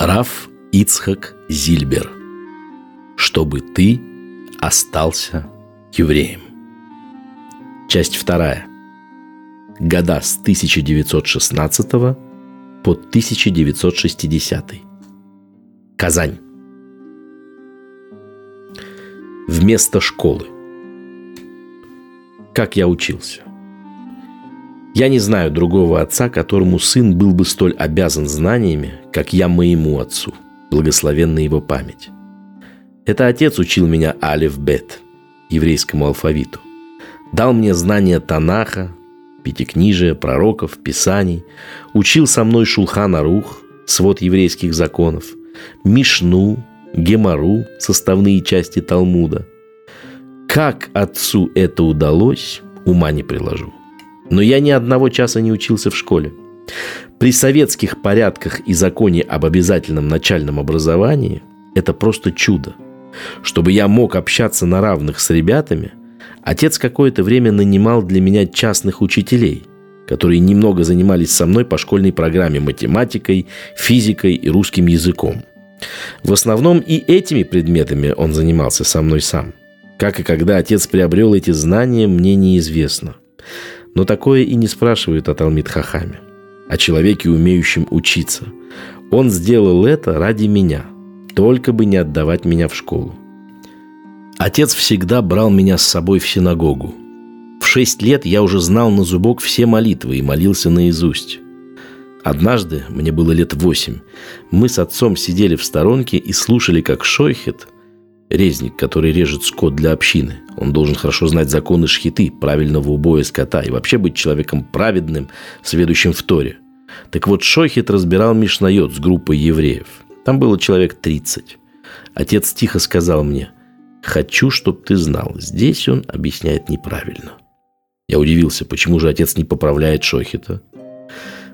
Раф Ицхак Зильбер. Чтобы ты остался евреем. Часть вторая. Года с 1916 по 1960. Казань. Вместо школы. Как я учился? Я не знаю другого отца, которому сын был бы столь обязан знаниями, как я моему отцу, благословенна его память. Это отец учил меня алиф-бет, еврейскому алфавиту. Дал мне знания Танаха, пятикнижия, пророков, писаний. Учил со мной Шулхан Арух, свод еврейских законов, Мишну, Гемару, составные части Талмуда. Как отцу это удалось, ума не приложу. Но я ни одного часа не учился в школе. При советских порядках и законе об обязательном начальном образовании это просто чудо. Чтобы я мог общаться на равных с ребятами, отец какое-то время нанимал для меня частных учителей, которые немного занимались со мной по школьной программе математикой, физикой и русским языком. В основном и этими предметами он занимался со мной сам. Как и когда отец приобрел эти знания, мне неизвестно. Но такое и не спрашивают о Талмит Хахаме, о человеке, умеющем учиться. Он сделал это ради меня, только бы не отдавать меня в школу. Отец всегда брал меня с собой в синагогу. В шесть лет я уже знал на зубок все молитвы и молился наизусть. Однажды, мне было лет восемь, мы с отцом сидели в сторонке и слушали, как Шойхет – резник, который режет скот для общины. Он должен хорошо знать законы шхиты, правильного убоя скота и вообще быть человеком праведным, сведущим в Торе. Так вот, Шохит разбирал Мишнайот с группой евреев. Там было человек 30. Отец тихо сказал мне, «Хочу, чтобы ты знал, здесь он объясняет неправильно». Я удивился, почему же отец не поправляет Шохита.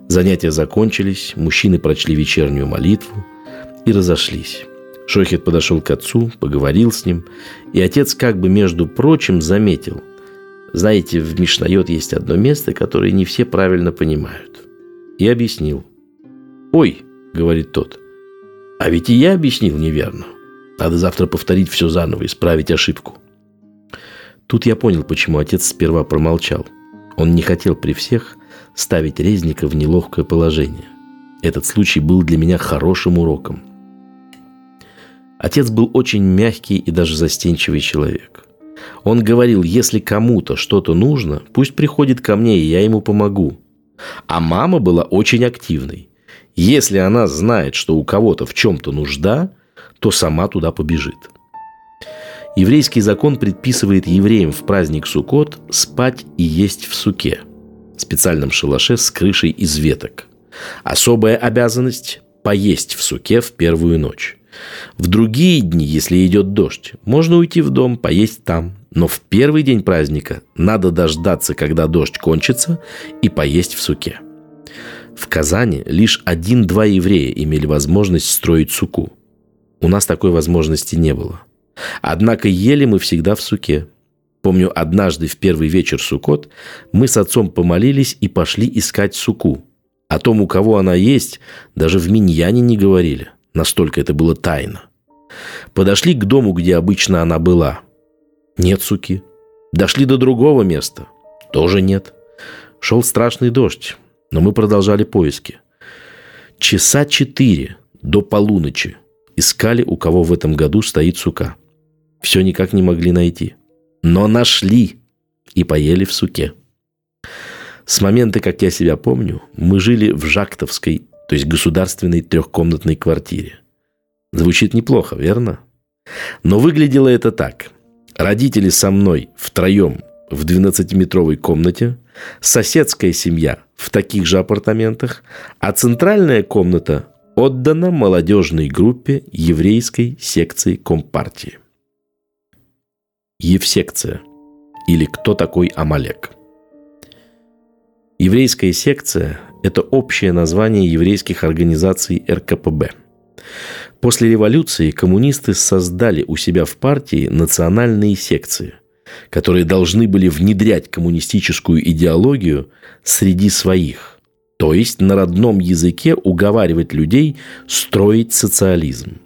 Занятия закончились, мужчины прочли вечернюю молитву и разошлись. Шохет подошел к отцу, поговорил с ним, и отец как бы, между прочим, заметил. Знаете, в Мишнайот есть одно место, которое не все правильно понимают. И объяснил. «Ой», — говорит тот, — «а ведь и я объяснил неверно. Надо завтра повторить все заново, исправить ошибку». Тут я понял, почему отец сперва промолчал. Он не хотел при всех ставить резника в неловкое положение. Этот случай был для меня хорошим уроком – Отец был очень мягкий и даже застенчивый человек. Он говорил, если кому-то что-то нужно, пусть приходит ко мне, и я ему помогу. А мама была очень активной. Если она знает, что у кого-то в чем-то нужда, то сама туда побежит. Еврейский закон предписывает евреям в праздник Суккот спать и есть в суке, специальном шалаше с крышей из веток. Особая обязанность – поесть в суке в первую ночь. В другие дни, если идет дождь, можно уйти в дом, поесть там. Но в первый день праздника надо дождаться, когда дождь кончится, и поесть в суке. В Казани лишь один-два еврея имели возможность строить суку. У нас такой возможности не было. Однако ели мы всегда в суке. Помню, однажды в первый вечер Сукот мы с отцом помолились и пошли искать суку. О том, у кого она есть, даже в Миньяне не говорили. Настолько это было тайно. Подошли к дому, где обычно она была. Нет суки. Дошли до другого места. Тоже нет. Шел страшный дождь, но мы продолжали поиски. Часа четыре до полуночи искали, у кого в этом году стоит сука. Все никак не могли найти. Но нашли и поели в суке. С момента, как я себя помню, мы жили в Жактовской то есть государственной трехкомнатной квартире. Звучит неплохо, верно? Но выглядело это так. Родители со мной втроем в 12-метровой комнате, соседская семья в таких же апартаментах, а центральная комната отдана молодежной группе еврейской секции Компартии. Евсекция или кто такой Амалек. Еврейская секция это общее название еврейских организаций РКПБ. После революции коммунисты создали у себя в партии национальные секции, которые должны были внедрять коммунистическую идеологию среди своих. то есть на родном языке уговаривать людей строить социализм.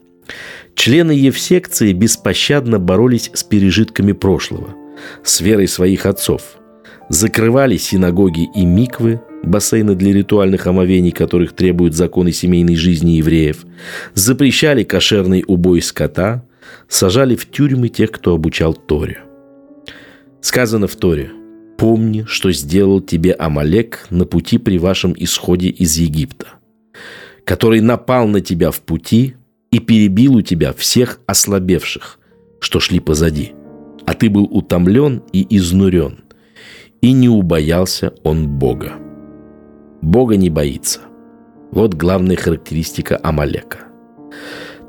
Члены Евсекции беспощадно боролись с пережитками прошлого, с верой своих отцов. Закрывали синагоги и миквы, бассейны для ритуальных омовений, которых требуют законы семейной жизни евреев, запрещали кошерный убой скота, сажали в тюрьмы тех, кто обучал Торе. Сказано в Торе «Помни, что сделал тебе Амалек на пути при вашем исходе из Египта, который напал на тебя в пути и перебил у тебя всех ослабевших, что шли позади, а ты был утомлен и изнурен, и не убоялся он Бога». Бога не боится. Вот главная характеристика Амалека.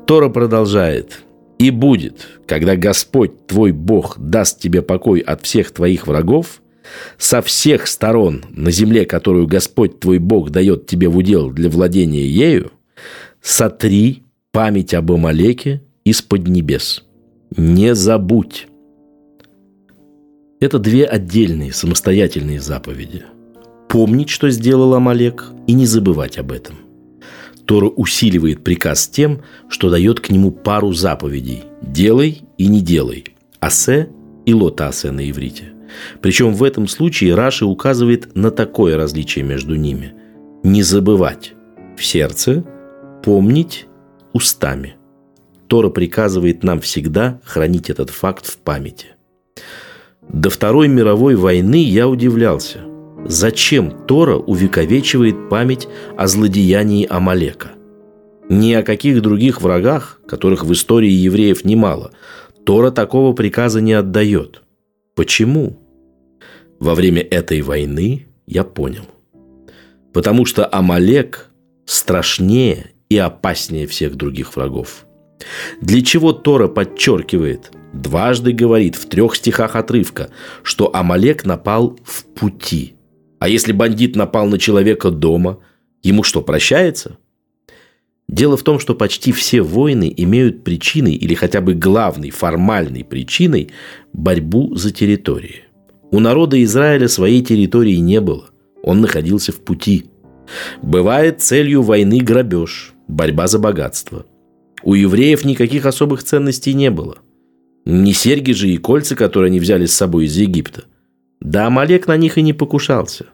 Тора продолжает. «И будет, когда Господь, твой Бог, даст тебе покой от всех твоих врагов, со всех сторон на земле, которую Господь твой Бог дает тебе в удел для владения ею, сотри память об Амалеке из-под небес. Не забудь». Это две отдельные самостоятельные заповеди – помнить, что сделал Амалек, и не забывать об этом. Тора усиливает приказ тем, что дает к нему пару заповедей – «делай» и «не делай», «асе» и «лотасе» на иврите. Причем в этом случае Раши указывает на такое различие между ними – не забывать в сердце, помнить устами. Тора приказывает нам всегда хранить этот факт в памяти. До Второй мировой войны я удивлялся – Зачем Тора увековечивает память о злодеянии Амалека? Ни о каких других врагах, которых в истории евреев немало, Тора такого приказа не отдает. Почему? Во время этой войны я понял. Потому что Амалек страшнее и опаснее всех других врагов. Для чего Тора подчеркивает, дважды говорит в трех стихах отрывка, что Амалек напал в пути – а если бандит напал на человека дома, ему что, прощается? Дело в том, что почти все войны имеют причиной или хотя бы главной формальной причиной борьбу за территории. У народа Израиля своей территории не было. Он находился в пути. Бывает целью войны грабеж, борьба за богатство. У евреев никаких особых ценностей не было. Не серьги же и кольца, которые они взяли с собой из Египта. Да Амалек на них и не покушался.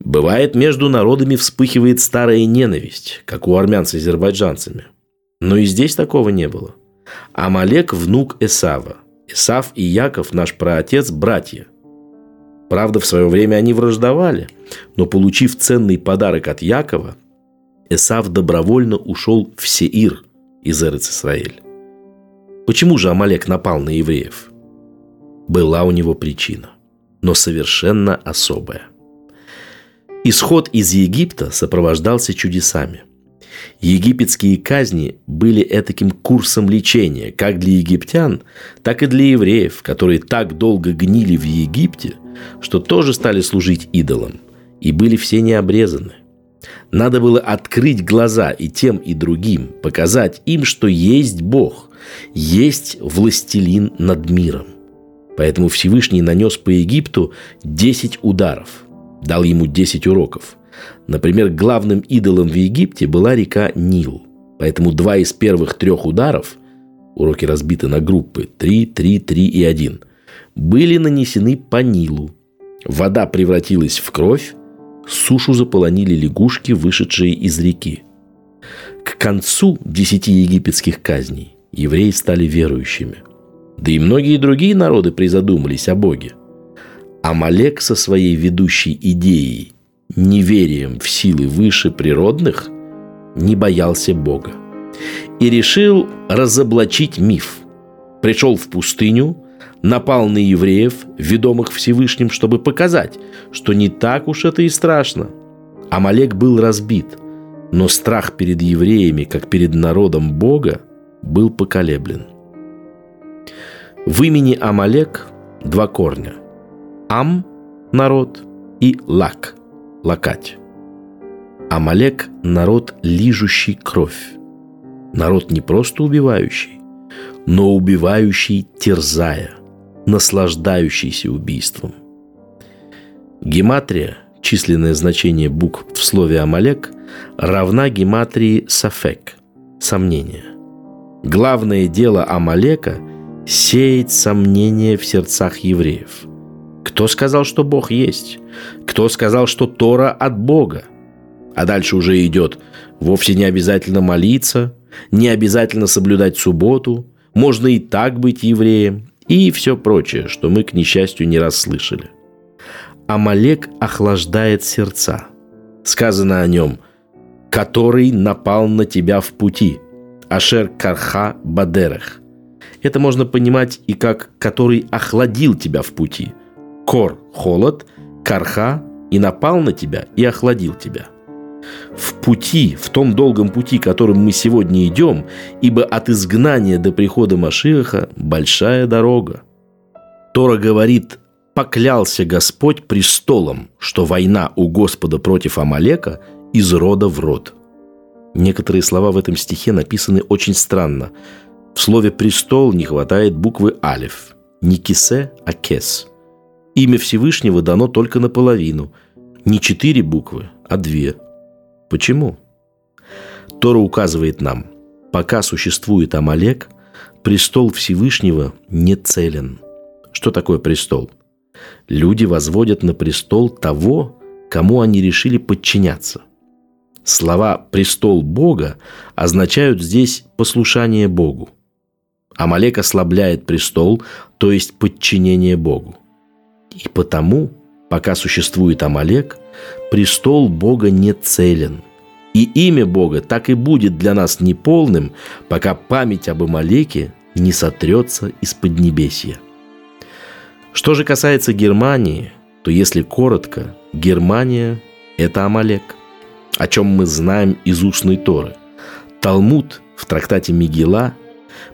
Бывает, между народами вспыхивает старая ненависть, как у армян с азербайджанцами. Но и здесь такого не было. Амалек – внук Эсава. Исав и Яков, наш праотец, братья. Правда, в свое время они враждовали, но получив ценный подарок от Якова, Эсав добровольно ушел в Сеир из Эрец-Исраэль. Почему же Амалек напал на евреев? Была у него причина но совершенно особое. Исход из Египта сопровождался чудесами. Египетские казни были этаким курсом лечения как для египтян, так и для евреев, которые так долго гнили в Египте, что тоже стали служить идолам и были все необрезаны. Надо было открыть глаза и тем, и другим, показать им, что есть Бог, есть властелин над миром – Поэтому Всевышний нанес по Египту 10 ударов, дал ему 10 уроков. Например, главным идолом в Египте была река Нил. Поэтому два из первых трех ударов, уроки разбиты на группы 3, 3, 3 и 1, были нанесены по Нилу. Вода превратилась в кровь, сушу заполонили лягушки, вышедшие из реки. К концу десяти египетских казней евреи стали верующими – да и многие другие народы призадумались о Боге. Амалек со своей ведущей идеей, неверием в силы выше природных, не боялся Бога. И решил разоблачить миф. Пришел в пустыню, напал на евреев, ведомых Всевышним, чтобы показать, что не так уж это и страшно. Амалек был разбит, но страх перед евреями, как перед народом Бога, был поколеблен – в имени Амалек два корня. Ам – народ и лак – лакать. Амалек – народ, лижущий кровь. Народ не просто убивающий, но убивающий, терзая, наслаждающийся убийством. Гематрия численное значение букв в слове «Амалек» равна гематрии «сафек» – сомнение. Главное дело Амалека – сеять сомнения в сердцах евреев. Кто сказал, что Бог есть? Кто сказал, что Тора от Бога? А дальше уже идет вовсе не обязательно молиться, не обязательно соблюдать субботу, можно и так быть евреем, и все прочее, что мы, к несчастью, не расслышали. Амалек охлаждает сердца. Сказано о нем, который напал на тебя в пути. Ашер Карха Бадерех. Это можно понимать и как «который охладил тебя в пути». Кор – холод, Карха – и напал на тебя, и охладил тебя – в пути, в том долгом пути, которым мы сегодня идем, ибо от изгнания до прихода Машиаха большая дорога. Тора говорит, поклялся Господь престолом, что война у Господа против Амалека из рода в род. Некоторые слова в этом стихе написаны очень странно. Слове «престол» не хватает буквы «алев». Не «кисе», а «кес». Имя Всевышнего дано только наполовину. Не четыре буквы, а две – Почему? Тора указывает нам, пока существует Амалек, престол Всевышнего не целен. Что такое престол? Люди возводят на престол того, кому они решили подчиняться. Слова «престол Бога» означают здесь послушание Богу. Амалек ослабляет престол, то есть подчинение Богу. И потому, пока существует Амалек, престол Бога не целен. И имя Бога так и будет для нас неполным, пока память об Амалеке не сотрется из Поднебесья. Что же касается Германии, то если коротко, Германия – это Амалек, о чем мы знаем из устной Торы. Талмуд в трактате Мигела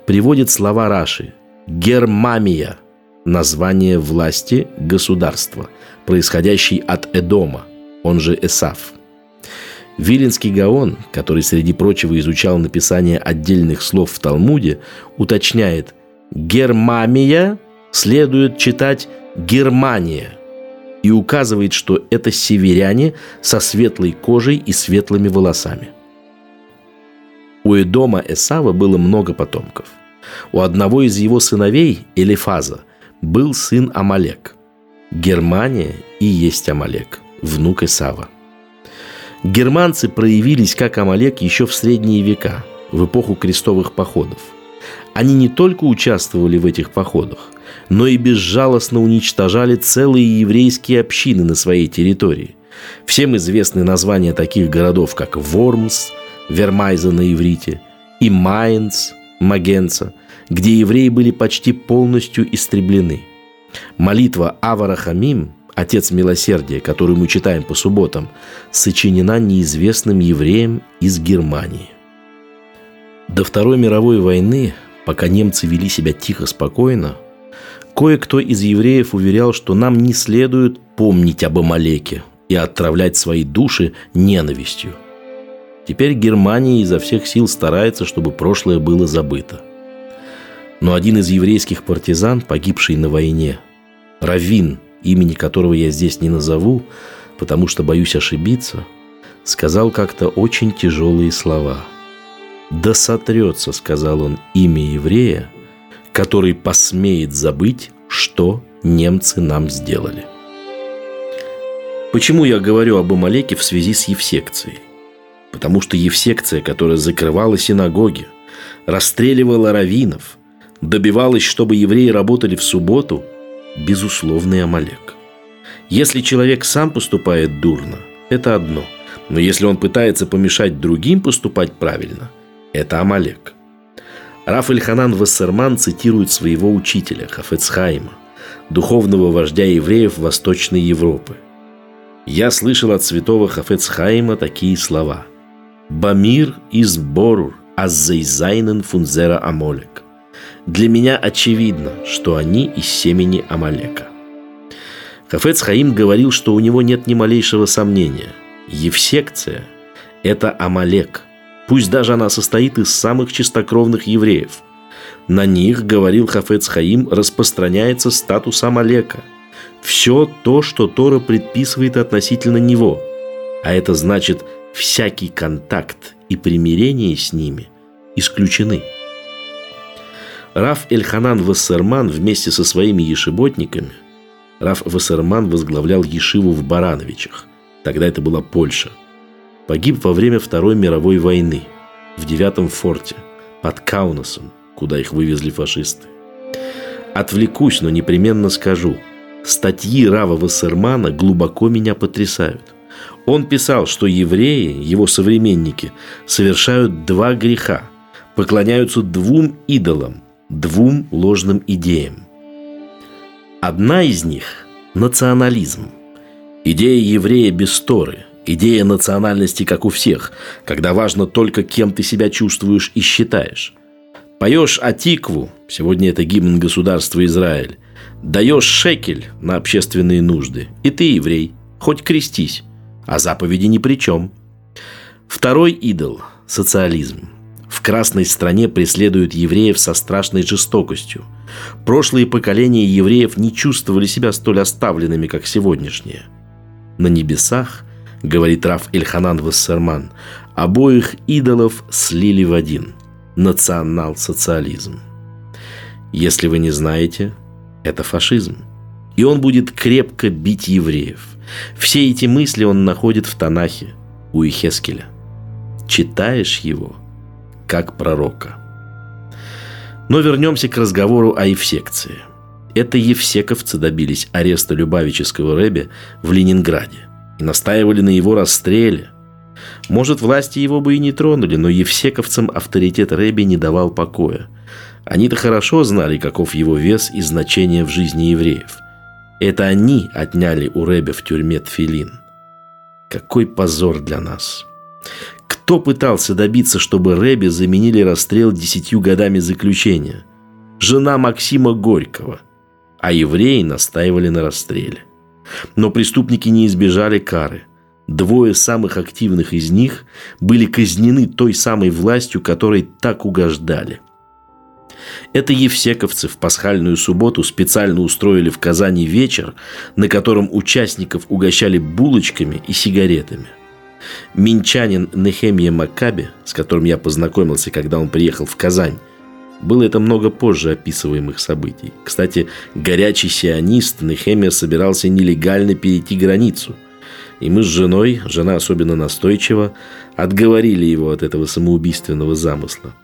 приводит слова Раши «Гермамия» – название власти государства, происходящей от Эдома – он же Эсав. Виленский Гаон, который, среди прочего, изучал написание отдельных слов в Талмуде, уточняет «Гермамия» следует читать «Германия» и указывает, что это северяне со светлой кожей и светлыми волосами. У Эдома Эсава было много потомков. У одного из его сыновей, Элифаза, был сын Амалек. Германия и есть Амалек – внук Исава. Германцы проявились как Амалек еще в средние века, в эпоху крестовых походов. Они не только участвовали в этих походах, но и безжалостно уничтожали целые еврейские общины на своей территории. Всем известны названия таких городов, как Вормс, Вермайза на иврите, и Майнц, Магенца, где евреи были почти полностью истреблены. Молитва Авара Хамим Отец милосердия, которую мы читаем по субботам, сочинена неизвестным евреем из Германии. До Второй мировой войны, пока немцы вели себя тихо-спокойно, кое-кто из евреев уверял, что нам не следует помнить об Амалеке и отравлять свои души ненавистью. Теперь Германия изо всех сил старается, чтобы прошлое было забыто. Но один из еврейских партизан, погибший на войне, Равин, имени которого я здесь не назову, потому что боюсь ошибиться, сказал как-то очень тяжелые слова. «Да сотрется», — сказал он, — «имя еврея, который посмеет забыть, что немцы нам сделали». Почему я говорю об Амалеке в связи с Евсекцией? Потому что Евсекция, которая закрывала синагоги, расстреливала раввинов, добивалась, чтобы евреи работали в субботу – безусловный Амалек. Если человек сам поступает дурно, это одно. Но если он пытается помешать другим поступать правильно, это Амалек. Раф Эльханан Вассерман цитирует своего учителя Хафецхайма, духовного вождя евреев Восточной Европы. Я слышал от святого Хафецхайма такие слова. «Бамир из Борур, аззейзайнен фунзера Амолек». Для меня очевидно, что они из семени Амалека. Хафец Хаим говорил, что у него нет ни малейшего сомнения. Евсекция – это Амалек, пусть даже она состоит из самых чистокровных евреев. На них, говорил Хафец Хаим, распространяется статус Амалека. все то, что Тора предписывает относительно него. А это значит, всякий контакт и примирение с ними исключены. Раф Эльханан Вассерман вместе со своими ешеботниками Раф Вассерман возглавлял ешиву в Барановичах. Тогда это была Польша. Погиб во время Второй мировой войны в девятом форте под Каунасом, куда их вывезли фашисты. Отвлекусь, но непременно скажу. Статьи Рава Вассермана глубоко меня потрясают. Он писал, что евреи, его современники, совершают два греха – поклоняются двум идолам, двум ложным идеям. Одна из них – национализм. Идея еврея без Торы, идея национальности, как у всех, когда важно только, кем ты себя чувствуешь и считаешь. Поешь Атикву, сегодня это гимн государства Израиль, даешь шекель на общественные нужды, и ты еврей, хоть крестись, а заповеди ни при чем. Второй идол – социализм – в красной стране преследуют евреев со страшной жестокостью. Прошлые поколения евреев не чувствовали себя столь оставленными, как сегодняшние. На небесах, говорит Раф Эльханан Вассерман, обоих идолов слили в один – национал-социализм. Если вы не знаете, это фашизм. И он будет крепко бить евреев. Все эти мысли он находит в Танахе у Ихескеля. Читаешь его – как пророка. Но вернемся к разговору о Евсекции. Это евсековцы добились ареста Любавического рэбе в Ленинграде и настаивали на его расстреле. Может, власти его бы и не тронули, но евсековцам авторитет рэбе не давал покоя. Они-то хорошо знали, каков его вес и значение в жизни евреев. Это они отняли у рэбе в тюрьме Тфилин. Какой позор для нас! Кто пытался добиться, чтобы Рэби заменили расстрел десятью годами заключения? Жена Максима Горького. А евреи настаивали на расстреле. Но преступники не избежали кары. Двое самых активных из них были казнены той самой властью, которой так угождали. Это евсековцы в пасхальную субботу специально устроили в Казани вечер, на котором участников угощали булочками и сигаретами – Минчанин Нехемия Маккаби, с которым я познакомился, когда он приехал в Казань, было это много позже описываемых событий. Кстати, горячий сионист Нехемия собирался нелегально перейти границу. И мы с женой, жена особенно настойчиво, отговорили его от этого самоубийственного замысла.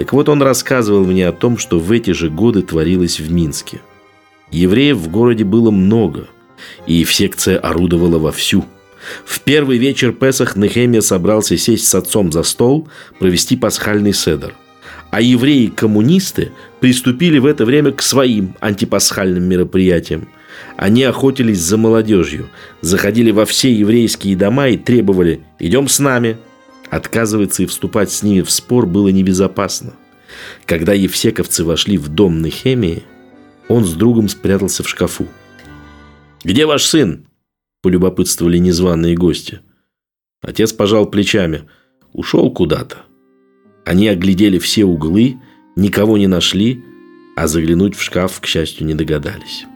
Так вот, он рассказывал мне о том, что в эти же годы творилось в Минске. Евреев в городе было много, и в секция орудовала вовсю – в первый вечер Песах Нехемия собрался сесть с отцом за стол, провести пасхальный седр. А евреи-коммунисты приступили в это время к своим антипасхальным мероприятиям. Они охотились за молодежью, заходили во все еврейские дома и требовали «идем с нами». Отказываться и вступать с ними в спор было небезопасно. Когда евсековцы вошли в дом Нехемии, он с другом спрятался в шкафу. «Где ваш сын?» – полюбопытствовали незваные гости. Отец пожал плечами. Ушел куда-то. Они оглядели все углы, никого не нашли, а заглянуть в шкаф, к счастью, не догадались.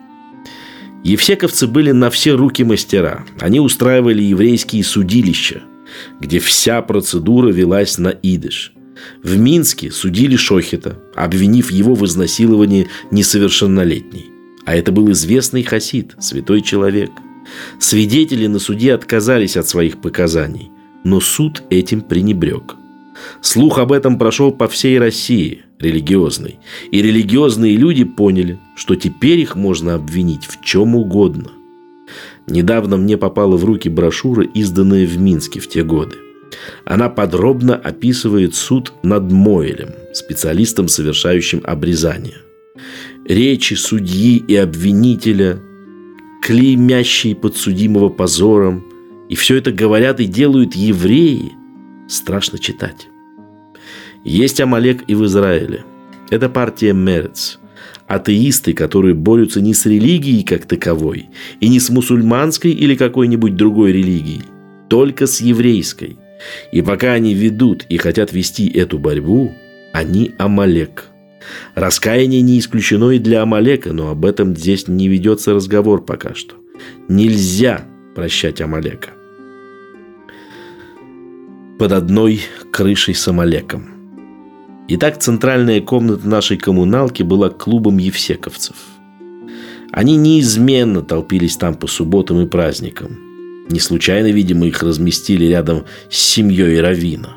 Евсековцы были на все руки мастера. Они устраивали еврейские судилища, где вся процедура велась на идыш. В Минске судили Шохита, обвинив его в изнасиловании несовершеннолетней. А это был известный хасид, святой человек – Свидетели на суде отказались от своих показаний, но суд этим пренебрег. Слух об этом прошел по всей России, религиозной, и религиозные люди поняли, что теперь их можно обвинить в чем угодно. Недавно мне попала в руки брошюра, изданная в Минске в те годы. Она подробно описывает суд над Мойлем, специалистом, совершающим обрезание. Речи судьи и обвинителя – клеймящие подсудимого позором. И все это говорят и делают евреи. Страшно читать. Есть Амалек и в Израиле. Это партия Мерец. Атеисты, которые борются не с религией как таковой, и не с мусульманской или какой-нибудь другой религией, только с еврейской. И пока они ведут и хотят вести эту борьбу, они Амалек. Раскаяние не исключено и для Амалека, но об этом здесь не ведется разговор пока что. Нельзя прощать Амалека. Под одной крышей с Амалеком. Итак, центральная комната нашей коммуналки была клубом евсековцев. Они неизменно толпились там по субботам и праздникам. Не случайно, видимо, их разместили рядом с семьей Равина.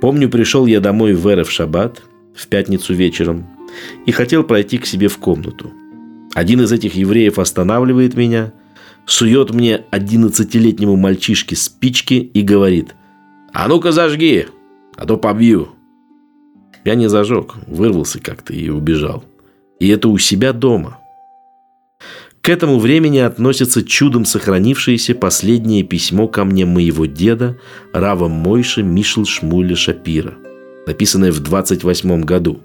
Помню, пришел я домой в Эре в шаббат, в пятницу вечером, и хотел пройти к себе в комнату. Один из этих евреев останавливает меня, сует мне одиннадцатилетнему мальчишке спички и говорит «А ну-ка зажги, а то побью». Я не зажег, вырвался как-то и убежал. И это у себя дома. К этому времени относится чудом сохранившееся последнее письмо ко мне моего деда Рава Мойша Мишл Шмуля Шапира, написанное в 28 году.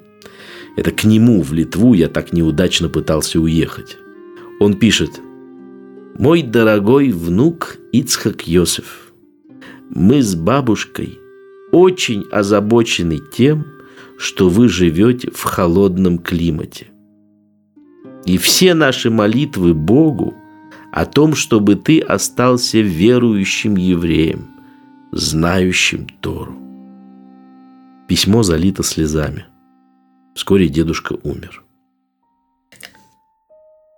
Это к нему в Литву я так неудачно пытался уехать. Он пишет «Мой дорогой внук Ицхак Йосеф, мы с бабушкой очень озабочены тем, что вы живете в холодном климате. И все наши молитвы Богу о том, чтобы ты остался верующим евреем, знающим Тору. Письмо залито слезами. Вскоре дедушка умер.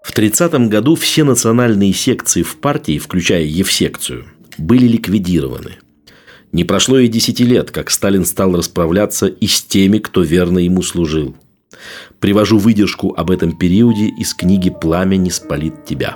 В 30 году все национальные секции в партии, включая Евсекцию, были ликвидированы – не прошло и десяти лет, как Сталин стал расправляться и с теми, кто верно ему служил. Привожу выдержку об этом периоде из книги «Пламя не спалит тебя».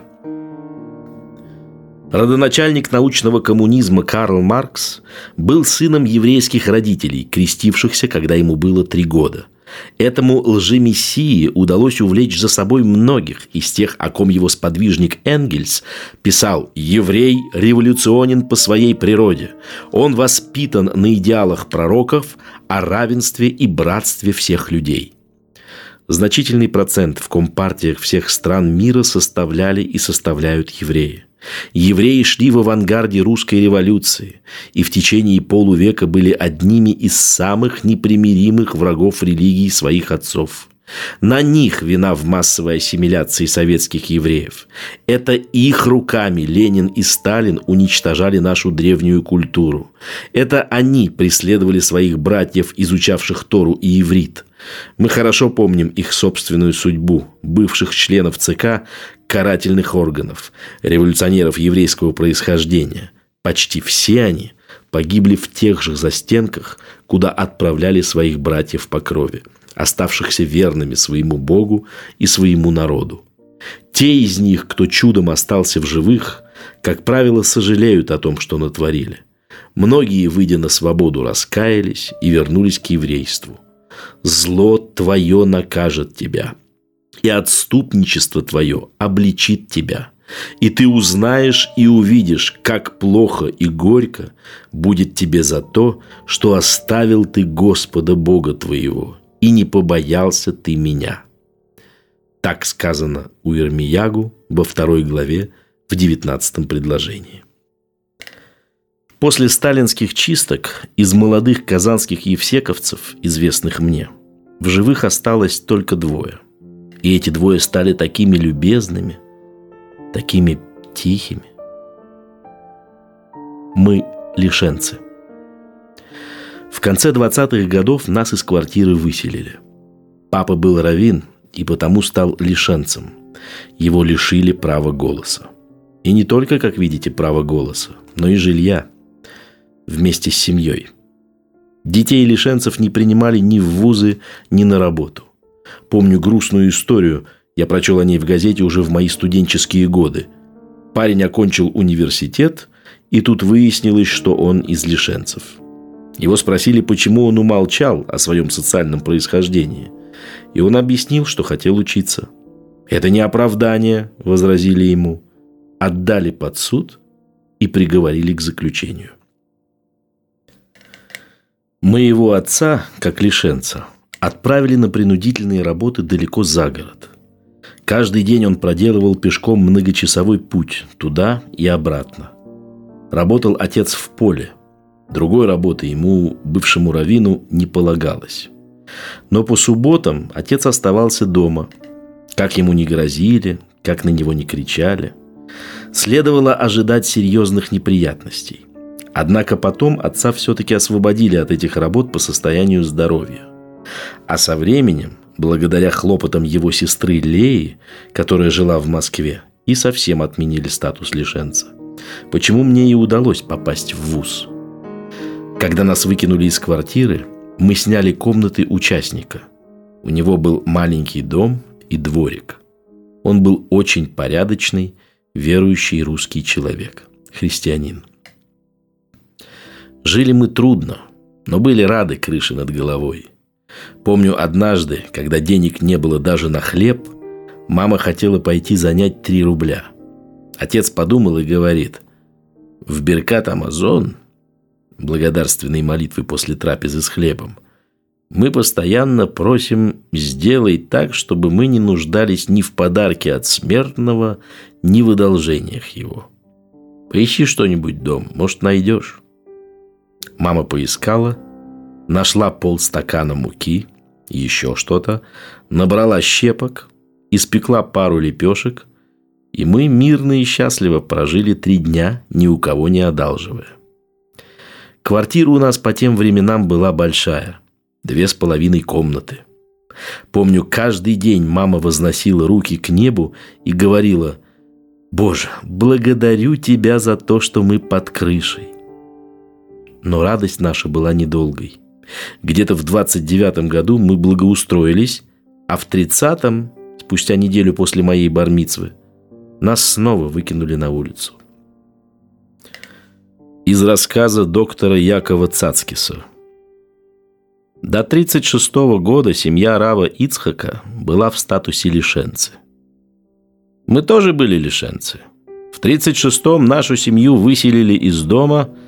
Родоначальник научного коммунизма Карл Маркс был сыном еврейских родителей, крестившихся, когда ему было три года – Этому лжемессии удалось увлечь за собой многих из тех, о ком его сподвижник Энгельс писал «Еврей революционен по своей природе. Он воспитан на идеалах пророков о равенстве и братстве всех людей». Значительный процент в компартиях всех стран мира составляли и составляют евреи. Евреи шли в авангарде русской революции и в течение полувека были одними из самых непримиримых врагов религии своих отцов. На них вина в массовой ассимиляции советских евреев. Это их руками Ленин и Сталин уничтожали нашу древнюю культуру. Это они преследовали своих братьев, изучавших Тору и иврит. Мы хорошо помним их собственную судьбу, бывших членов ЦК, карательных органов, революционеров еврейского происхождения. Почти все они погибли в тех же застенках, куда отправляли своих братьев по крови, оставшихся верными своему Богу и своему народу. Те из них, кто чудом остался в живых, как правило, сожалеют о том, что натворили. Многие, выйдя на свободу, раскаялись и вернулись к еврейству. «Зло твое накажет тебя», и отступничество твое обличит тебя. И ты узнаешь и увидишь, как плохо и горько будет тебе за то, что оставил ты Господа Бога твоего, и не побоялся ты меня». Так сказано у Ирмиягу во второй главе в девятнадцатом предложении. После сталинских чисток из молодых казанских евсековцев, известных мне, в живых осталось только двое – и эти двое стали такими любезными, такими тихими. Мы лишенцы. В конце 20-х годов нас из квартиры выселили. Папа был равин и потому стал лишенцем. Его лишили права голоса. И не только, как видите, права голоса, но и жилья вместе с семьей. Детей лишенцев не принимали ни в вузы, ни на работу. Помню грустную историю, я прочел о ней в газете уже в мои студенческие годы. Парень окончил университет, и тут выяснилось, что он из лишенцев. Его спросили, почему он умолчал о своем социальном происхождении. И он объяснил, что хотел учиться. «Это не оправдание», – возразили ему. Отдали под суд и приговорили к заключению. Моего отца, как лишенца, отправили на принудительные работы далеко за город. Каждый день он проделывал пешком многочасовой путь туда и обратно. Работал отец в поле. Другой работы ему, бывшему равину, не полагалось. Но по субботам отец оставался дома. Как ему не грозили, как на него не кричали. Следовало ожидать серьезных неприятностей. Однако потом отца все-таки освободили от этих работ по состоянию здоровья. А со временем, благодаря хлопотам его сестры Леи, которая жила в Москве, и совсем отменили статус лишенца. Почему мне и удалось попасть в ВУЗ? Когда нас выкинули из квартиры, мы сняли комнаты участника. У него был маленький дом и дворик. Он был очень порядочный, верующий русский человек, христианин. Жили мы трудно, но были рады крыши над головой. Помню однажды, когда денег не было даже на хлеб, мама хотела пойти занять 3 рубля. Отец подумал и говорит, в Беркат Амазон, благодарственные молитвы после трапезы с хлебом, мы постоянно просим «сделай так, чтобы мы не нуждались ни в подарке от смертного, ни в одолжениях его». Поищи что-нибудь дом, может, найдешь. Мама поискала, нашла полстакана муки, еще что-то, набрала щепок, испекла пару лепешек, и мы мирно и счастливо прожили три дня, ни у кого не одалживая. Квартира у нас по тем временам была большая, две с половиной комнаты. Помню, каждый день мама возносила руки к небу и говорила «Боже, благодарю Тебя за то, что мы под крышей». Но радость наша была недолгой. Где-то в 29 году мы благоустроились, а в 30-м, спустя неделю после моей бармицвы, нас снова выкинули на улицу. Из рассказа доктора Якова Цацкиса. До 1936 года семья Рава Ицхака была в статусе лишенцы. Мы тоже были лишенцы. В 1936-м нашу семью выселили из дома –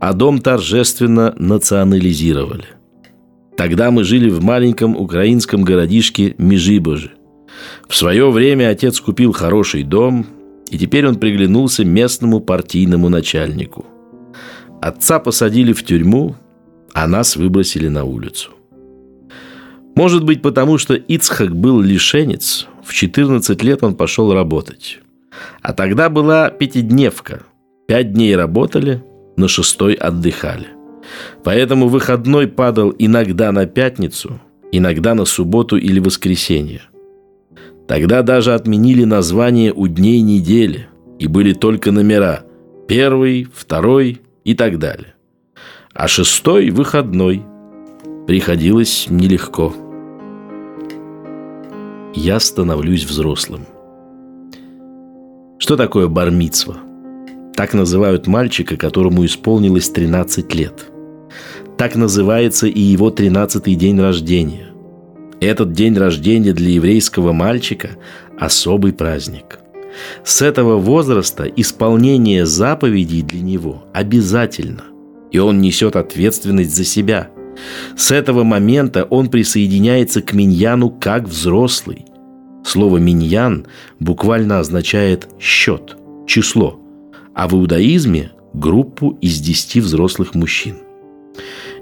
а дом торжественно национализировали. Тогда мы жили в маленьком украинском городишке Межибожи. В свое время отец купил хороший дом, и теперь он приглянулся местному партийному начальнику. Отца посадили в тюрьму, а нас выбросили на улицу. Может быть, потому что Ицхак был лишенец, в 14 лет он пошел работать. А тогда была пятидневка. Пять дней работали – на шестой отдыхали. Поэтому выходной падал иногда на пятницу, иногда на субботу или воскресенье. Тогда даже отменили название у дней недели, и были только номера – первый, второй и так далее. А шестой – выходной. Приходилось нелегко. Я становлюсь взрослым. Что такое бармицва? Так называют мальчика, которому исполнилось 13 лет. Так называется и его 13-й день рождения. Этот день рождения для еврейского мальчика – особый праздник. С этого возраста исполнение заповедей для него обязательно, и он несет ответственность за себя. С этого момента он присоединяется к миньяну как взрослый. Слово «миньян» буквально означает «счет», «число», а в иудаизме – группу из десяти взрослых мужчин.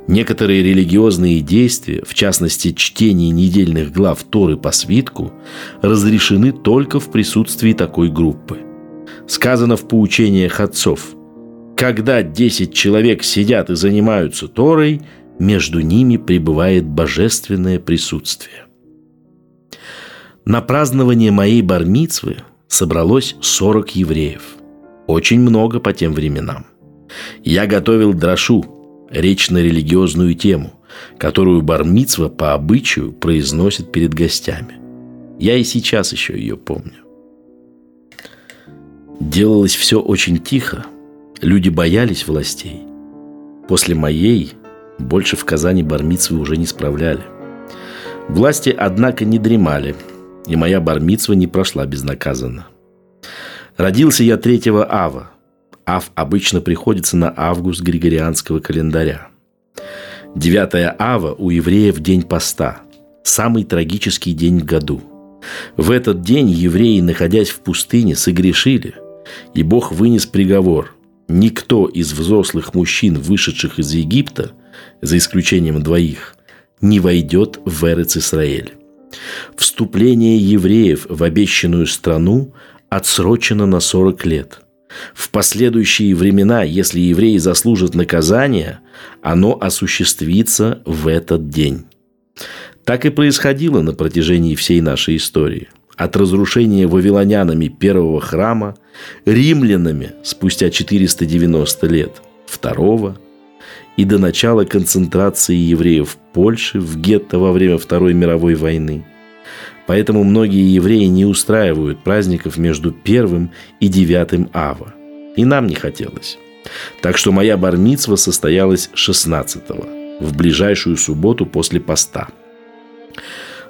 Некоторые религиозные действия, в частности чтение недельных глав Торы по свитку, разрешены только в присутствии такой группы. Сказано в поучениях отцов «Когда десять человек сидят и занимаются Торой, между ними пребывает божественное присутствие». На празднование моей бармицвы собралось 40 евреев – очень много по тем временам. Я готовил дрошу, речь на религиозную тему, которую Бармицва по обычаю произносит перед гостями. Я и сейчас еще ее помню. Делалось все очень тихо. Люди боялись властей. После моей больше в Казани бармицвы уже не справляли. Власти, однако, не дремали, и моя бармицва не прошла безнаказанно. Родился я 3 ава. Ав обычно приходится на август григорианского календаря. 9 ава у евреев день поста. Самый трагический день в году. В этот день евреи, находясь в пустыне, согрешили, и Бог вынес приговор. Никто из взрослых мужчин, вышедших из Египта, за исключением двоих, не войдет в Эрец Исраэль. Вступление евреев в обещанную страну отсрочено на 40 лет. В последующие времена, если евреи заслужат наказание, оно осуществится в этот день. Так и происходило на протяжении всей нашей истории. От разрушения вавилонянами первого храма, римлянами спустя 490 лет второго и до начала концентрации евреев в Польше в гетто во время Второй мировой войны. Поэтому многие евреи не устраивают праздников между первым и девятым ава. И нам не хотелось. Так что моя бармицва состоялась 16-го, в ближайшую субботу после поста –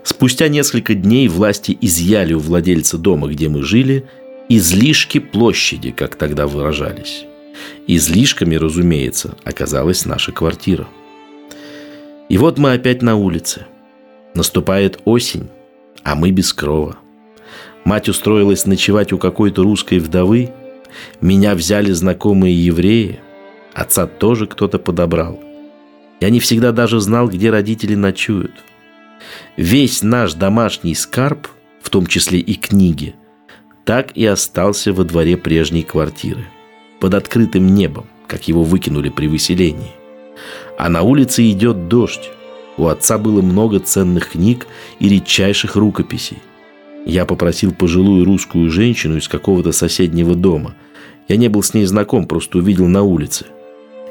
Спустя несколько дней власти изъяли у владельца дома, где мы жили, излишки площади, как тогда выражались. Излишками, разумеется, оказалась наша квартира. И вот мы опять на улице. Наступает осень, а мы без крова. Мать устроилась ночевать у какой-то русской вдовы. Меня взяли знакомые евреи. Отца тоже кто-то подобрал. Я не всегда даже знал, где родители ночуют – Весь наш домашний скарб, в том числе и книги, так и остался во дворе прежней квартиры, под открытым небом, как его выкинули при выселении. А на улице идет дождь. У отца было много ценных книг и редчайших рукописей. Я попросил пожилую русскую женщину из какого-то соседнего дома. Я не был с ней знаком, просто увидел на улице.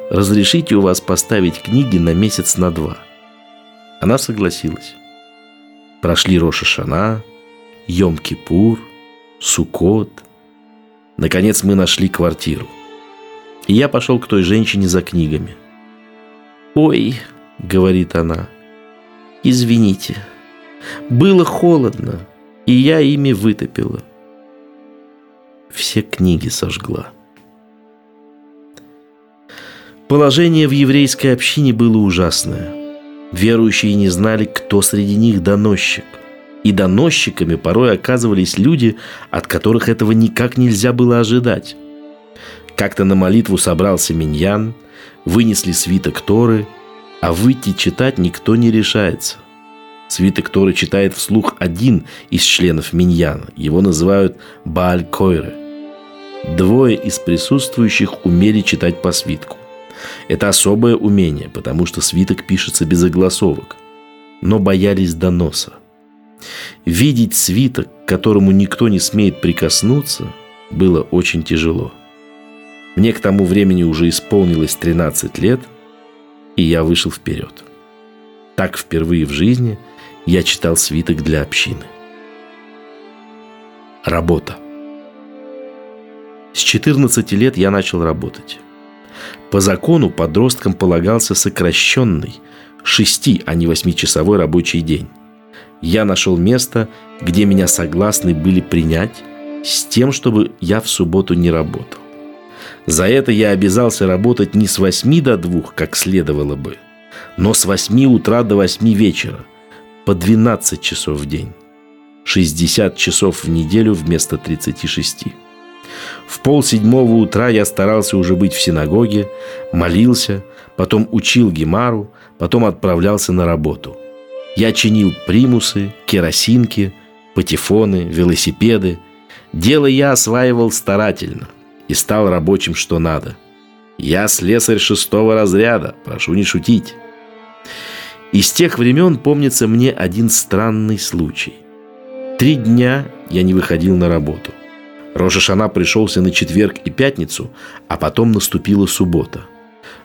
«Разрешите у вас поставить книги на месяц на два?» Она согласилась. Прошли Роша Шана, Йом-Кипур, Сукот. Наконец мы нашли квартиру. И я пошел к той женщине за книгами. «Ой», — говорит она, — «извините, было холодно, и я ими вытопила». Все книги сожгла. Положение в еврейской общине было ужасное – Верующие не знали, кто среди них доносчик. И доносчиками порой оказывались люди, от которых этого никак нельзя было ожидать. Как-то на молитву собрался миньян, вынесли свиток Торы, а выйти читать никто не решается. Свиток Торы читает вслух один из членов миньяна. Его называют Бааль Койре. Двое из присутствующих умели читать по свитку. Это особое умение, потому что свиток пишется без огласовок. Но боялись доноса. Видеть свиток, к которому никто не смеет прикоснуться, было очень тяжело. Мне к тому времени уже исполнилось 13 лет, и я вышел вперед. Так впервые в жизни я читал свиток для общины. Работа. С 14 лет я начал работать. По закону подросткам полагался сокращенный, шести, а не восьмичасовой рабочий день. Я нашел место, где меня согласны были принять, с тем, чтобы я в субботу не работал. За это я обязался работать не с восьми до двух, как следовало бы, но с восьми утра до восьми вечера, по 12 часов в день. 60 часов в неделю вместо 36. В пол седьмого утра я старался уже быть в синагоге, молился, потом учил Гемару, потом отправлялся на работу. Я чинил примусы, керосинки, патефоны, велосипеды. Дело я осваивал старательно и стал рабочим что надо. Я слесарь шестого разряда, прошу не шутить. Из тех времен помнится мне один странный случай. Три дня я не выходил на работу. Рожешана пришелся на четверг и пятницу, а потом наступила суббота.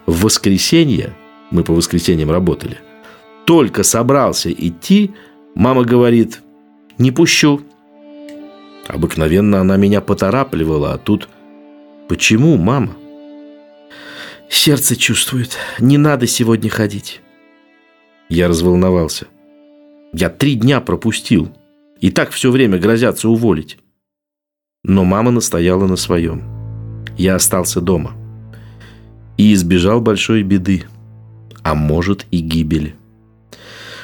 В воскресенье, мы по воскресеньям работали, только собрался идти, мама говорит, не пущу. Обыкновенно она меня поторапливала, а тут... Почему, мама? Сердце чувствует, не надо сегодня ходить. Я разволновался. Я три дня пропустил. И так все время грозятся уволить. Но мама настояла на своем. Я остался дома. И избежал большой беды, а может и гибели.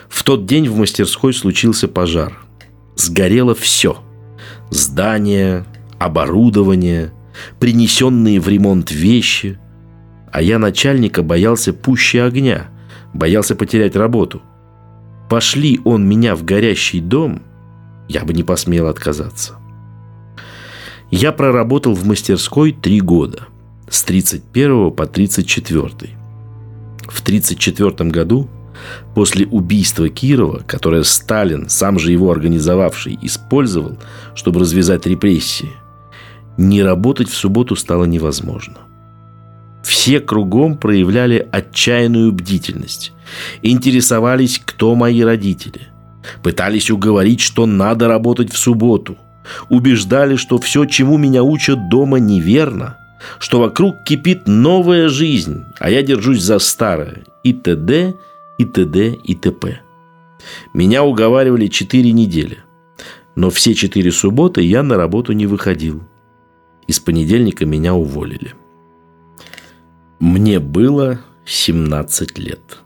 В тот день в мастерской случился пожар. Сгорело все. Здание, оборудование, принесенные в ремонт вещи. А я начальника боялся пуще огня, боялся потерять работу. пошли он меня в горящий дом, я бы не посмел отказаться. Я проработал в мастерской три года, с 31 по 34. В 34 году, после убийства Кирова, которое Сталин, сам же его организовавший, использовал, чтобы развязать репрессии, не работать в субботу стало невозможно. Все кругом проявляли отчаянную бдительность, интересовались, кто мои родители, пытались уговорить, что надо работать в субботу, убеждали, что все, чему меня учат дома, неверно, что вокруг кипит новая жизнь, а я держусь за старое, и т.д., и т.д., и т.п. Меня уговаривали четыре недели, но все четыре субботы я на работу не выходил – из понедельника меня уволили. Мне было 17 лет.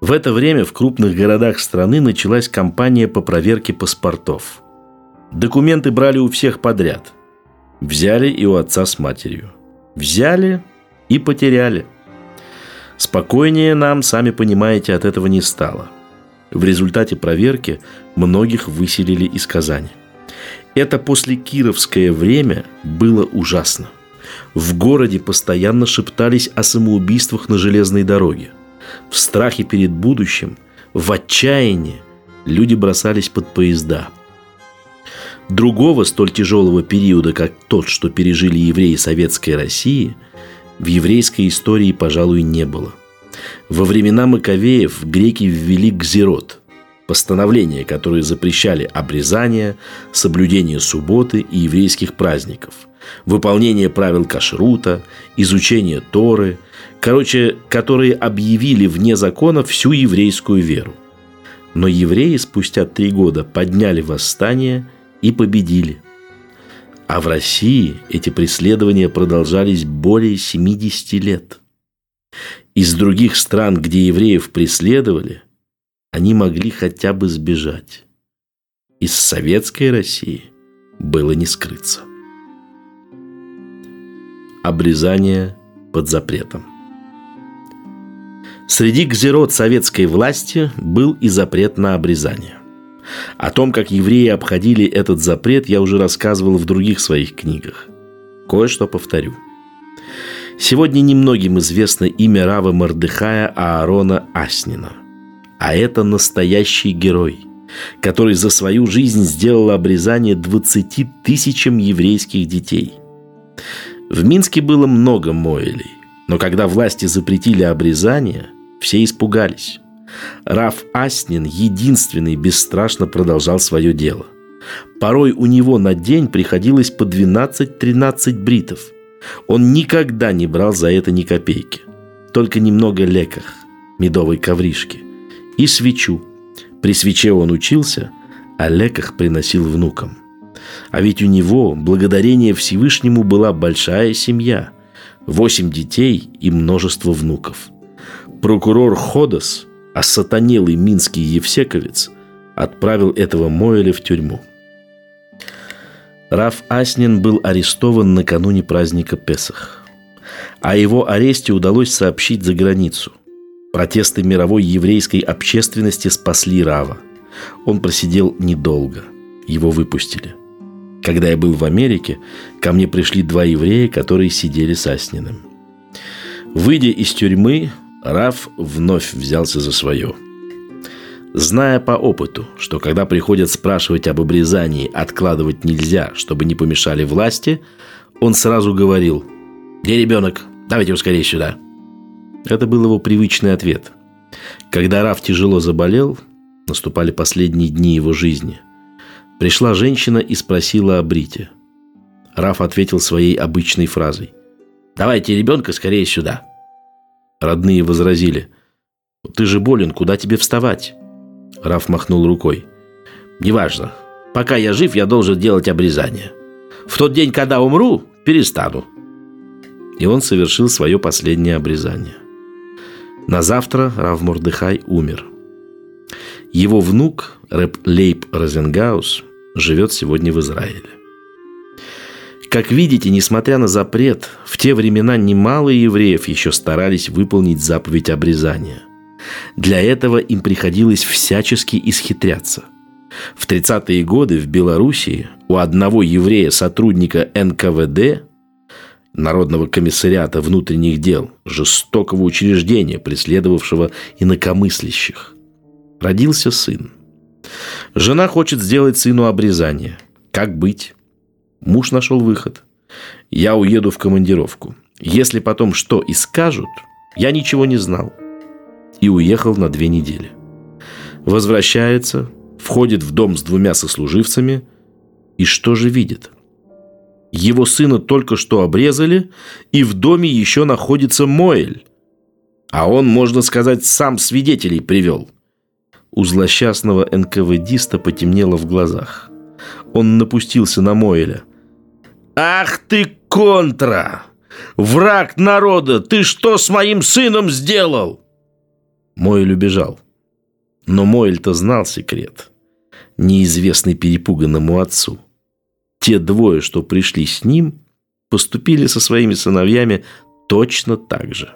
В это время в крупных городах страны началась кампания по проверке паспортов. Документы брали у всех подряд. Взяли и у отца с матерью. Взяли и потеряли. Спокойнее нам, сами понимаете, от этого не стало. В результате проверки многих выселили из Казани. Это после Кировское время было ужасно. В городе постоянно шептались о самоубийствах на железной дороге. В страхе перед будущим, в отчаянии люди бросались под поезда. Другого столь тяжелого периода, как тот, что пережили евреи Советской России, в еврейской истории, пожалуй, не было. Во времена Маковеев греки ввели гзерот – постановления, которые запрещали обрезание, соблюдение субботы и еврейских праздников, выполнение правил кашрута, изучение Торы, короче, которые объявили вне закона всю еврейскую веру. Но евреи спустя три года подняли восстание и победили. А в России эти преследования продолжались более 70 лет. Из других стран, где евреев преследовали – они могли хотя бы сбежать. Из советской России было не скрыться. Обрезание под запретом. Среди гзерот советской власти был и запрет на обрезание. О том, как евреи обходили этот запрет, я уже рассказывал в других своих книгах. Кое-что повторю. Сегодня немногим известно имя Рава Мордыхая Аарона Аснина – а это настоящий герой, который за свою жизнь сделал обрезание 20 тысячам еврейских детей. В Минске было много Моэлей, но когда власти запретили обрезание, все испугались. Раф Аснин единственный бесстрашно продолжал свое дело. Порой у него на день приходилось по 12-13 бритов. Он никогда не брал за это ни копейки. Только немного леках, медовой ковришки – и свечу. При свече он учился, а леках приносил внукам. А ведь у него, благодарение Всевышнему, была большая семья, восемь детей и множество внуков. Прокурор Ходос, осатанелый минский евсековец, отправил этого Моэля в тюрьму. Раф Аснин был арестован накануне праздника Песах. О его аресте удалось сообщить за границу – Протесты мировой еврейской общественности спасли Рава. Он просидел недолго. Его выпустили. Когда я был в Америке, ко мне пришли два еврея, которые сидели с Асниным. Выйдя из тюрьмы, Рав вновь взялся за свое. Зная по опыту, что когда приходят спрашивать об обрезании, откладывать нельзя, чтобы не помешали власти, он сразу говорил «Где ребенок? Давайте его скорее сюда». Это был его привычный ответ. Когда Раф тяжело заболел, наступали последние дни его жизни, пришла женщина и спросила о Брите. Раф ответил своей обычной фразой. «Давайте ребенка скорее сюда». Родные возразили. «Ты же болен, куда тебе вставать?» Раф махнул рукой. «Неважно. Пока я жив, я должен делать обрезание. В тот день, когда умру, перестану». И он совершил свое последнее обрезание. На завтра Рав Мордыхай умер. Его внук, рэп Лейб Розенгаус, живет сегодня в Израиле. Как видите, несмотря на запрет, в те времена немало евреев еще старались выполнить заповедь обрезания. Для этого им приходилось всячески исхитряться. В 30-е годы в Белоруссии у одного еврея-сотрудника НКВД Народного комиссариата внутренних дел, жестокого учреждения, преследовавшего инакомыслящих. Родился сын. Жена хочет сделать сыну обрезание. Как быть? Муж нашел выход. Я уеду в командировку. Если потом что и скажут, я ничего не знал. И уехал на две недели. Возвращается, входит в дом с двумя сослуживцами. И что же видит? Его сына только что обрезали, и в доме еще находится Моэль. А он, можно сказать, сам свидетелей привел. У злосчастного НКВДиста потемнело в глазах. Он напустился на Моэля. «Ах ты, контра! Враг народа! Ты что с моим сыном сделал?» Моэль убежал. Но Моэль-то знал секрет, неизвестный перепуганному отцу – те двое, что пришли с ним, поступили со своими сыновьями точно так же.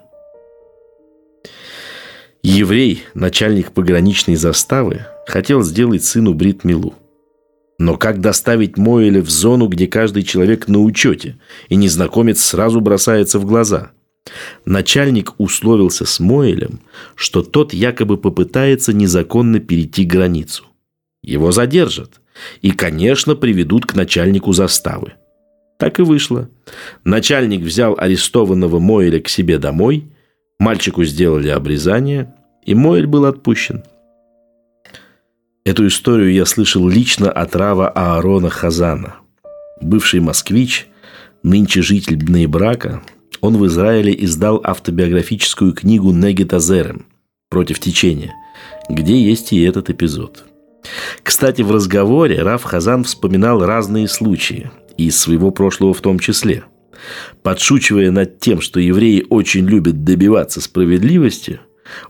Еврей, начальник пограничной заставы, хотел сделать сыну брит-милу. Но как доставить Моэля в зону, где каждый человек на учете, и незнакомец сразу бросается в глаза? Начальник условился с Моэлем, что тот якобы попытается незаконно перейти границу. Его задержат, и, конечно, приведут к начальнику заставы. Так и вышло. Начальник взял арестованного Моэля к себе домой, мальчику сделали обрезание, и Моэль был отпущен. Эту историю я слышал лично от Рава Аарона Хазана. Бывший москвич, нынче житель Бнейбрака, он в Израиле издал автобиографическую книгу «Негет Азерем» против течения, где есть и этот эпизод – кстати, в разговоре Раф Хазан вспоминал разные случаи, из своего прошлого в том числе. Подшучивая над тем, что евреи очень любят добиваться справедливости,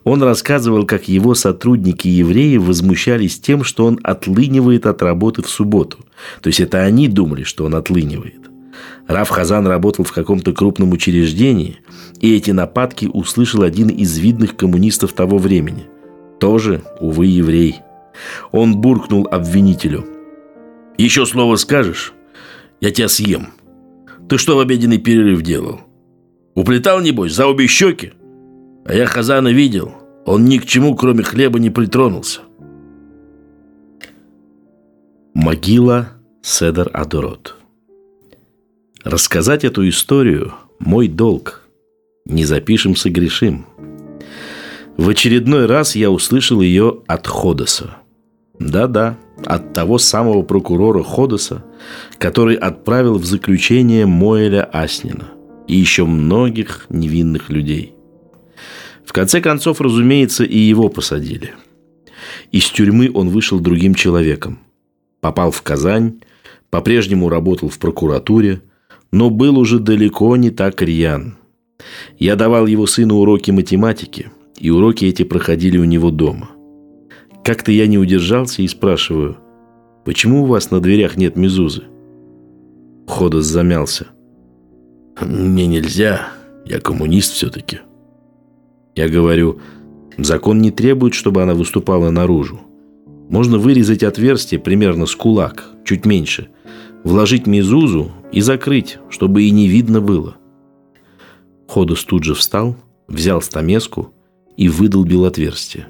он рассказывал, как его сотрудники-евреи возмущались тем, что он отлынивает от работы в субботу. То есть это они думали, что он отлынивает. Раф Хазан работал в каком-то крупном учреждении, и эти нападки услышал один из видных коммунистов того времени. Тоже, увы, еврей – он буркнул обвинителю. «Еще слово скажешь, я тебя съем. Ты что в обеденный перерыв делал? Уплетал, небось, за обе щеки? А я Хазана видел. Он ни к чему, кроме хлеба, не притронулся». Могила Седер Адорот Рассказать эту историю – мой долг. Не запишем, согрешим. В очередной раз я услышал ее от Ходоса – да-да, от того самого прокурора Ходоса, который отправил в заключение Моэля Аснина и еще многих невинных людей. В конце концов, разумеется, и его посадили. Из тюрьмы он вышел другим человеком. Попал в Казань, по-прежнему работал в прокуратуре, но был уже далеко не так рьян. Я давал его сыну уроки математики, и уроки эти проходили у него дома – как-то я не удержался и спрашиваю, почему у вас на дверях нет мезузы? Ходос замялся. Мне нельзя, я коммунист все-таки. Я говорю, закон не требует, чтобы она выступала наружу. Можно вырезать отверстие примерно с кулак, чуть меньше, вложить мезузу и закрыть, чтобы и не видно было. Ходос тут же встал, взял стамеску и выдолбил отверстие.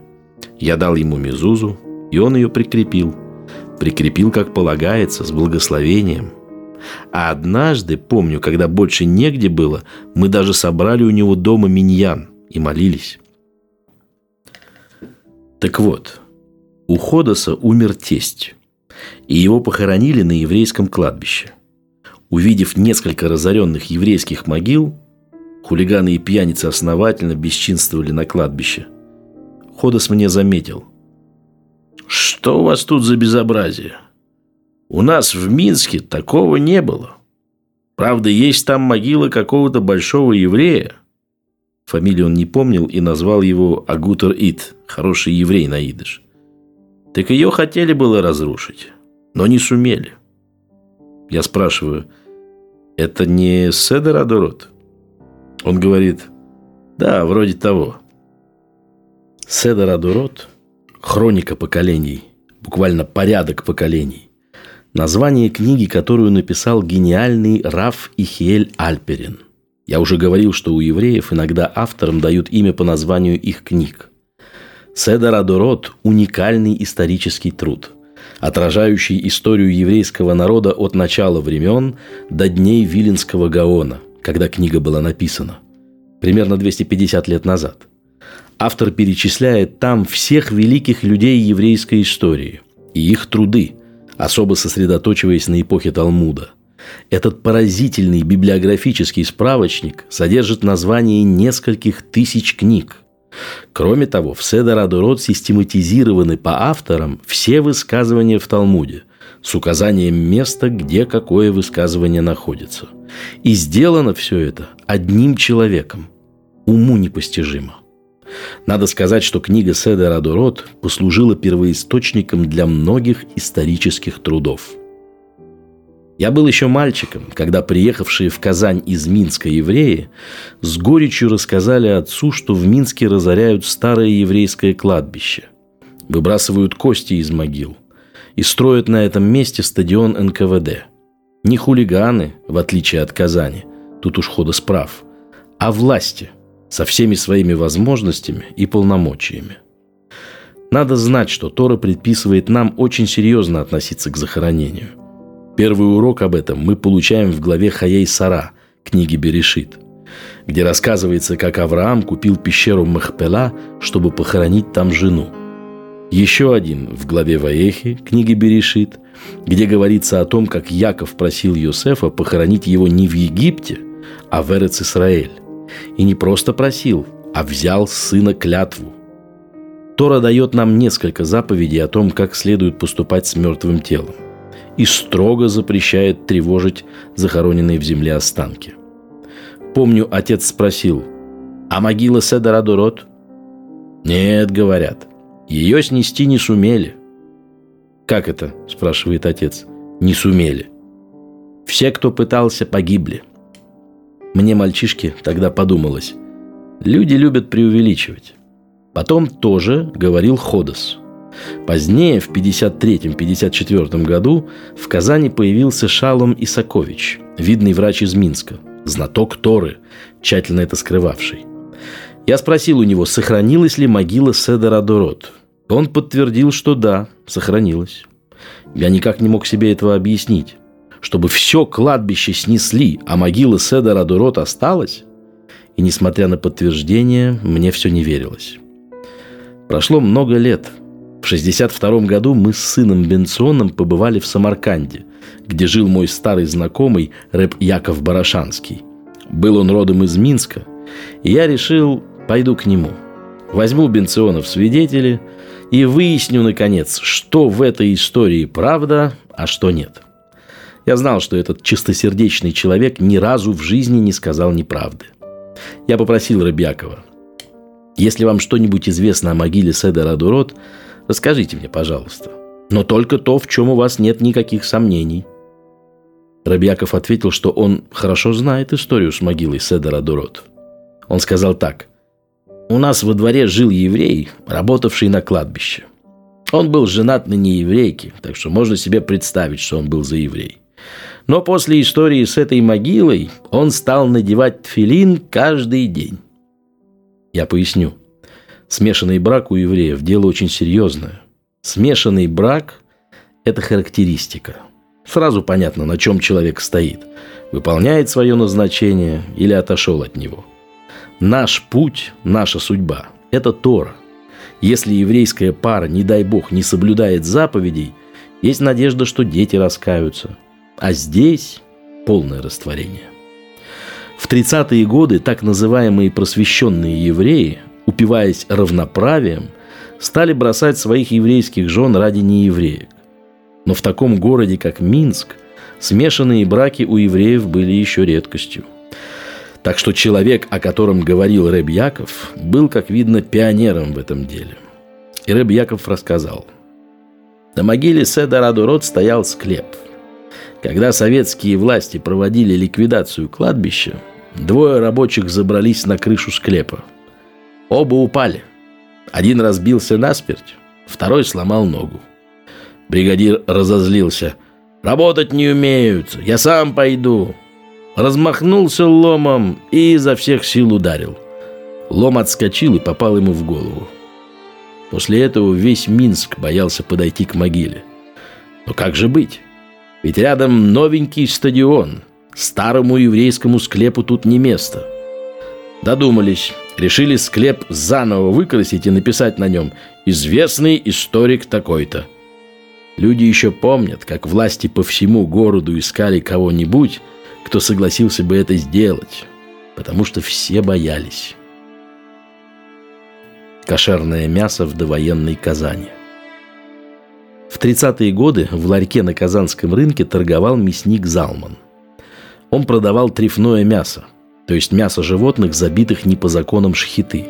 Я дал ему мезузу, и он ее прикрепил. Прикрепил, как полагается, с благословением. А однажды, помню, когда больше негде было, мы даже собрали у него дома миньян и молились. Так вот, у Ходоса умер тесть, и его похоронили на еврейском кладбище. Увидев несколько разоренных еврейских могил, хулиганы и пьяницы основательно бесчинствовали на кладбище – Ходос мне заметил. «Что у вас тут за безобразие? У нас в Минске такого не было. Правда, есть там могила какого-то большого еврея». Фамилию он не помнил и назвал его Агутер Ит, хороший еврей на идыш. Так ее хотели было разрушить, но не сумели. Я спрашиваю, это не Седер Адорот? Он говорит, да, вроде того. Седер Адурот – хроника поколений, буквально порядок поколений. Название книги, которую написал гениальный Раф Ихиэль Альперин. Я уже говорил, что у евреев иногда авторам дают имя по названию их книг. Седер Адурот – уникальный исторический труд, отражающий историю еврейского народа от начала времен до дней Виленского Гаона, когда книга была написана, примерно 250 лет назад – автор перечисляет там всех великих людей еврейской истории и их труды, особо сосредоточиваясь на эпохе Талмуда. Этот поразительный библиографический справочник содержит название нескольких тысяч книг. Кроме того, в Седер Адурот систематизированы по авторам все высказывания в Талмуде с указанием места, где какое высказывание находится. И сделано все это одним человеком. Уму непостижимо – надо сказать, что книга Седер Адурот послужила первоисточником для многих исторических трудов. Я был еще мальчиком, когда приехавшие в Казань из Минска евреи с горечью рассказали отцу, что в Минске разоряют старое еврейское кладбище, выбрасывают кости из могил и строят на этом месте стадион НКВД. Не хулиганы, в отличие от Казани, тут уж хода справ, а власти – со всеми своими возможностями и полномочиями. Надо знать, что Тора предписывает нам очень серьезно относиться к захоронению. Первый урок об этом мы получаем в главе Хаей Сара, книги Берешит, где рассказывается, как Авраам купил пещеру Махпела, чтобы похоронить там жену. Еще один в главе Ваехи, книги Берешит, где говорится о том, как Яков просил Йосефа похоронить его не в Египте, а в Эрец-Исраэль. И не просто просил, а взял сына клятву. Тора дает нам несколько заповедей о том, как следует поступать с мертвым телом. И строго запрещает тревожить захороненные в земле останки. Помню, отец спросил, а могила Седора Дурот? Нет, говорят, ее снести не сумели. Как это? спрашивает отец. Не сумели. Все, кто пытался, погибли. Мне, мальчишке, тогда подумалось. Люди любят преувеличивать. Потом тоже говорил Ходос. Позднее, в 53-54 году, в Казани появился Шалом Исакович, видный врач из Минска, знаток Торы, тщательно это скрывавший. Я спросил у него, сохранилась ли могила Седера Дорот. Он подтвердил, что да, сохранилась. Я никак не мог себе этого объяснить чтобы все кладбище снесли, а могила Седора Дурот осталась? И несмотря на подтверждение, мне все не верилось. Прошло много лет. В 62 году мы с сыном Бенционом побывали в Самарканде, где жил мой старый знакомый рэп Яков Барашанский. Был он родом из Минска, и я решил, пойду к нему. Возьму Бенциона в свидетели и выясню, наконец, что в этой истории правда, а что нет – я знал, что этот чистосердечный человек ни разу в жизни не сказал неправды. Я попросил Рыбьякова, если вам что-нибудь известно о могиле Седера Дурот, расскажите мне, пожалуйста. Но только то, в чем у вас нет никаких сомнений. Рыбьяков ответил, что он хорошо знает историю с могилой Седера Дурот. Он сказал так. «У нас во дворе жил еврей, работавший на кладбище. Он был женат на нееврейке, так что можно себе представить, что он был за еврей. Но после истории с этой могилой он стал надевать тфилин каждый день. Я поясню. Смешанный брак у евреев – дело очень серьезное. Смешанный брак – это характеристика. Сразу понятно, на чем человек стоит. Выполняет свое назначение или отошел от него. Наш путь, наша судьба – это Тора. Если еврейская пара, не дай бог, не соблюдает заповедей, есть надежда, что дети раскаются – а здесь полное растворение. В 30-е годы так называемые просвещенные евреи, упиваясь равноправием, стали бросать своих еврейских жен ради неевреек. Но в таком городе, как Минск, смешанные браки у евреев были еще редкостью. Так что человек, о котором говорил Рэб Яков, был, как видно, пионером в этом деле. И Рэб Яков рассказал. На могиле Седа Адурот стоял склеп – когда советские власти проводили ликвидацию кладбища, двое рабочих забрались на крышу склепа. Оба упали. Один разбился насмерть, второй сломал ногу. Бригадир разозлился. «Работать не умеют, я сам пойду». Размахнулся ломом и изо всех сил ударил. Лом отскочил и попал ему в голову. После этого весь Минск боялся подойти к могиле. Но как же быть? Ведь рядом новенький стадион. Старому еврейскому склепу тут не место. Додумались. Решили склеп заново выкрасить и написать на нем «Известный историк такой-то». Люди еще помнят, как власти по всему городу искали кого-нибудь, кто согласился бы это сделать, потому что все боялись. Кошерное мясо в довоенной Казани. В 30-е годы в ларьке на Казанском рынке торговал мясник Залман. Он продавал трефное мясо, то есть мясо животных, забитых не по законам шхиты.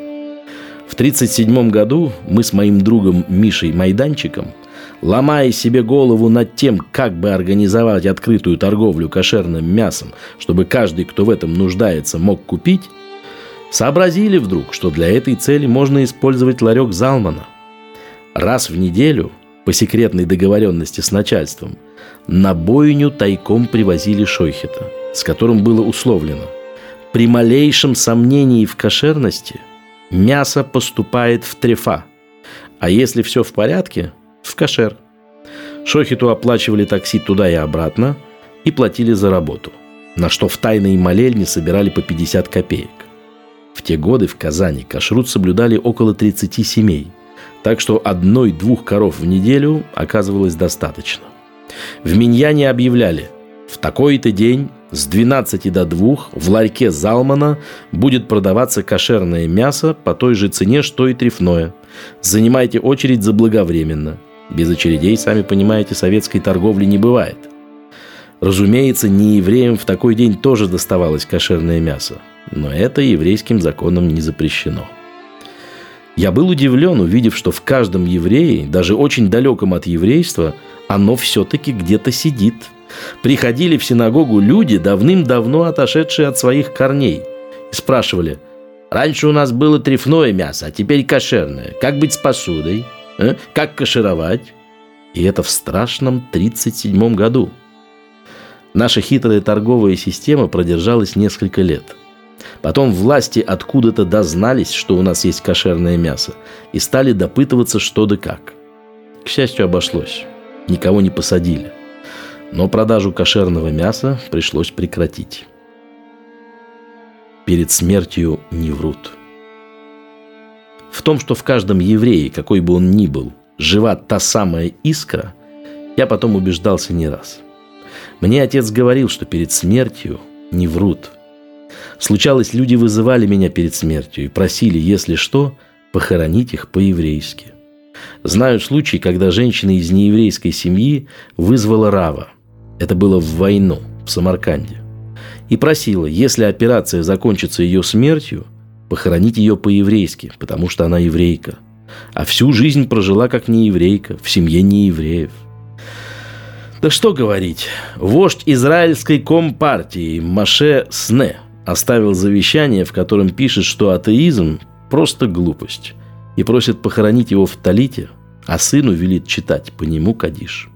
В 1937 году мы с моим другом Мишей Майданчиком – ломая себе голову над тем, как бы организовать открытую торговлю кошерным мясом, чтобы каждый, кто в этом нуждается, мог купить, сообразили вдруг, что для этой цели можно использовать ларек Залмана. Раз в неделю, по секретной договоренности с начальством, на бойню тайком привозили Шойхета, с которым было условлено. При малейшем сомнении в кошерности мясо поступает в трефа, а если все в порядке, в кошер. Шохиту оплачивали такси туда и обратно и платили за работу, на что в тайной молельне собирали по 50 копеек. В те годы в Казани кашрут соблюдали около 30 семей, так что одной-двух коров в неделю оказывалось достаточно. В Миньяне объявляли, в такой-то день с 12 до 2 в ларьке Залмана будет продаваться кошерное мясо по той же цене, что и трефное. Занимайте очередь заблаговременно – без очередей, сами понимаете, советской торговли не бывает. Разумеется, не евреям в такой день тоже доставалось кошерное мясо, но это еврейским законом не запрещено. Я был удивлен, увидев, что в каждом еврее, даже очень далеком от еврейства, оно все-таки где-то сидит. Приходили в синагогу люди, давным-давно отошедшие от своих корней, и спрашивали, «Раньше у нас было трефное мясо, а теперь кошерное. Как быть с посудой?» А? Как кашировать? И это в страшном 37 году. Наша хитрая торговая система продержалась несколько лет. Потом власти откуда-то дознались, что у нас есть кошерное мясо, и стали допытываться, что да как. К счастью, обошлось. Никого не посадили. Но продажу кошерного мяса пришлось прекратить. Перед смертью не врут – в том, что в каждом еврее, какой бы он ни был, жива та самая искра, я потом убеждался не раз. Мне отец говорил, что перед смертью не врут. Случалось, люди вызывали меня перед смертью и просили, если что, похоронить их по-еврейски. Знаю случай, когда женщина из нееврейской семьи вызвала Рава. Это было в войну, в Самарканде. И просила, если операция закончится ее смертью – похоронить ее по-еврейски, потому что она еврейка. А всю жизнь прожила как нееврейка, в семье неевреев. Да что говорить, вождь израильской компартии Маше Сне оставил завещание, в котором пишет, что атеизм – просто глупость, и просит похоронить его в Талите, а сыну велит читать по нему Кадиш.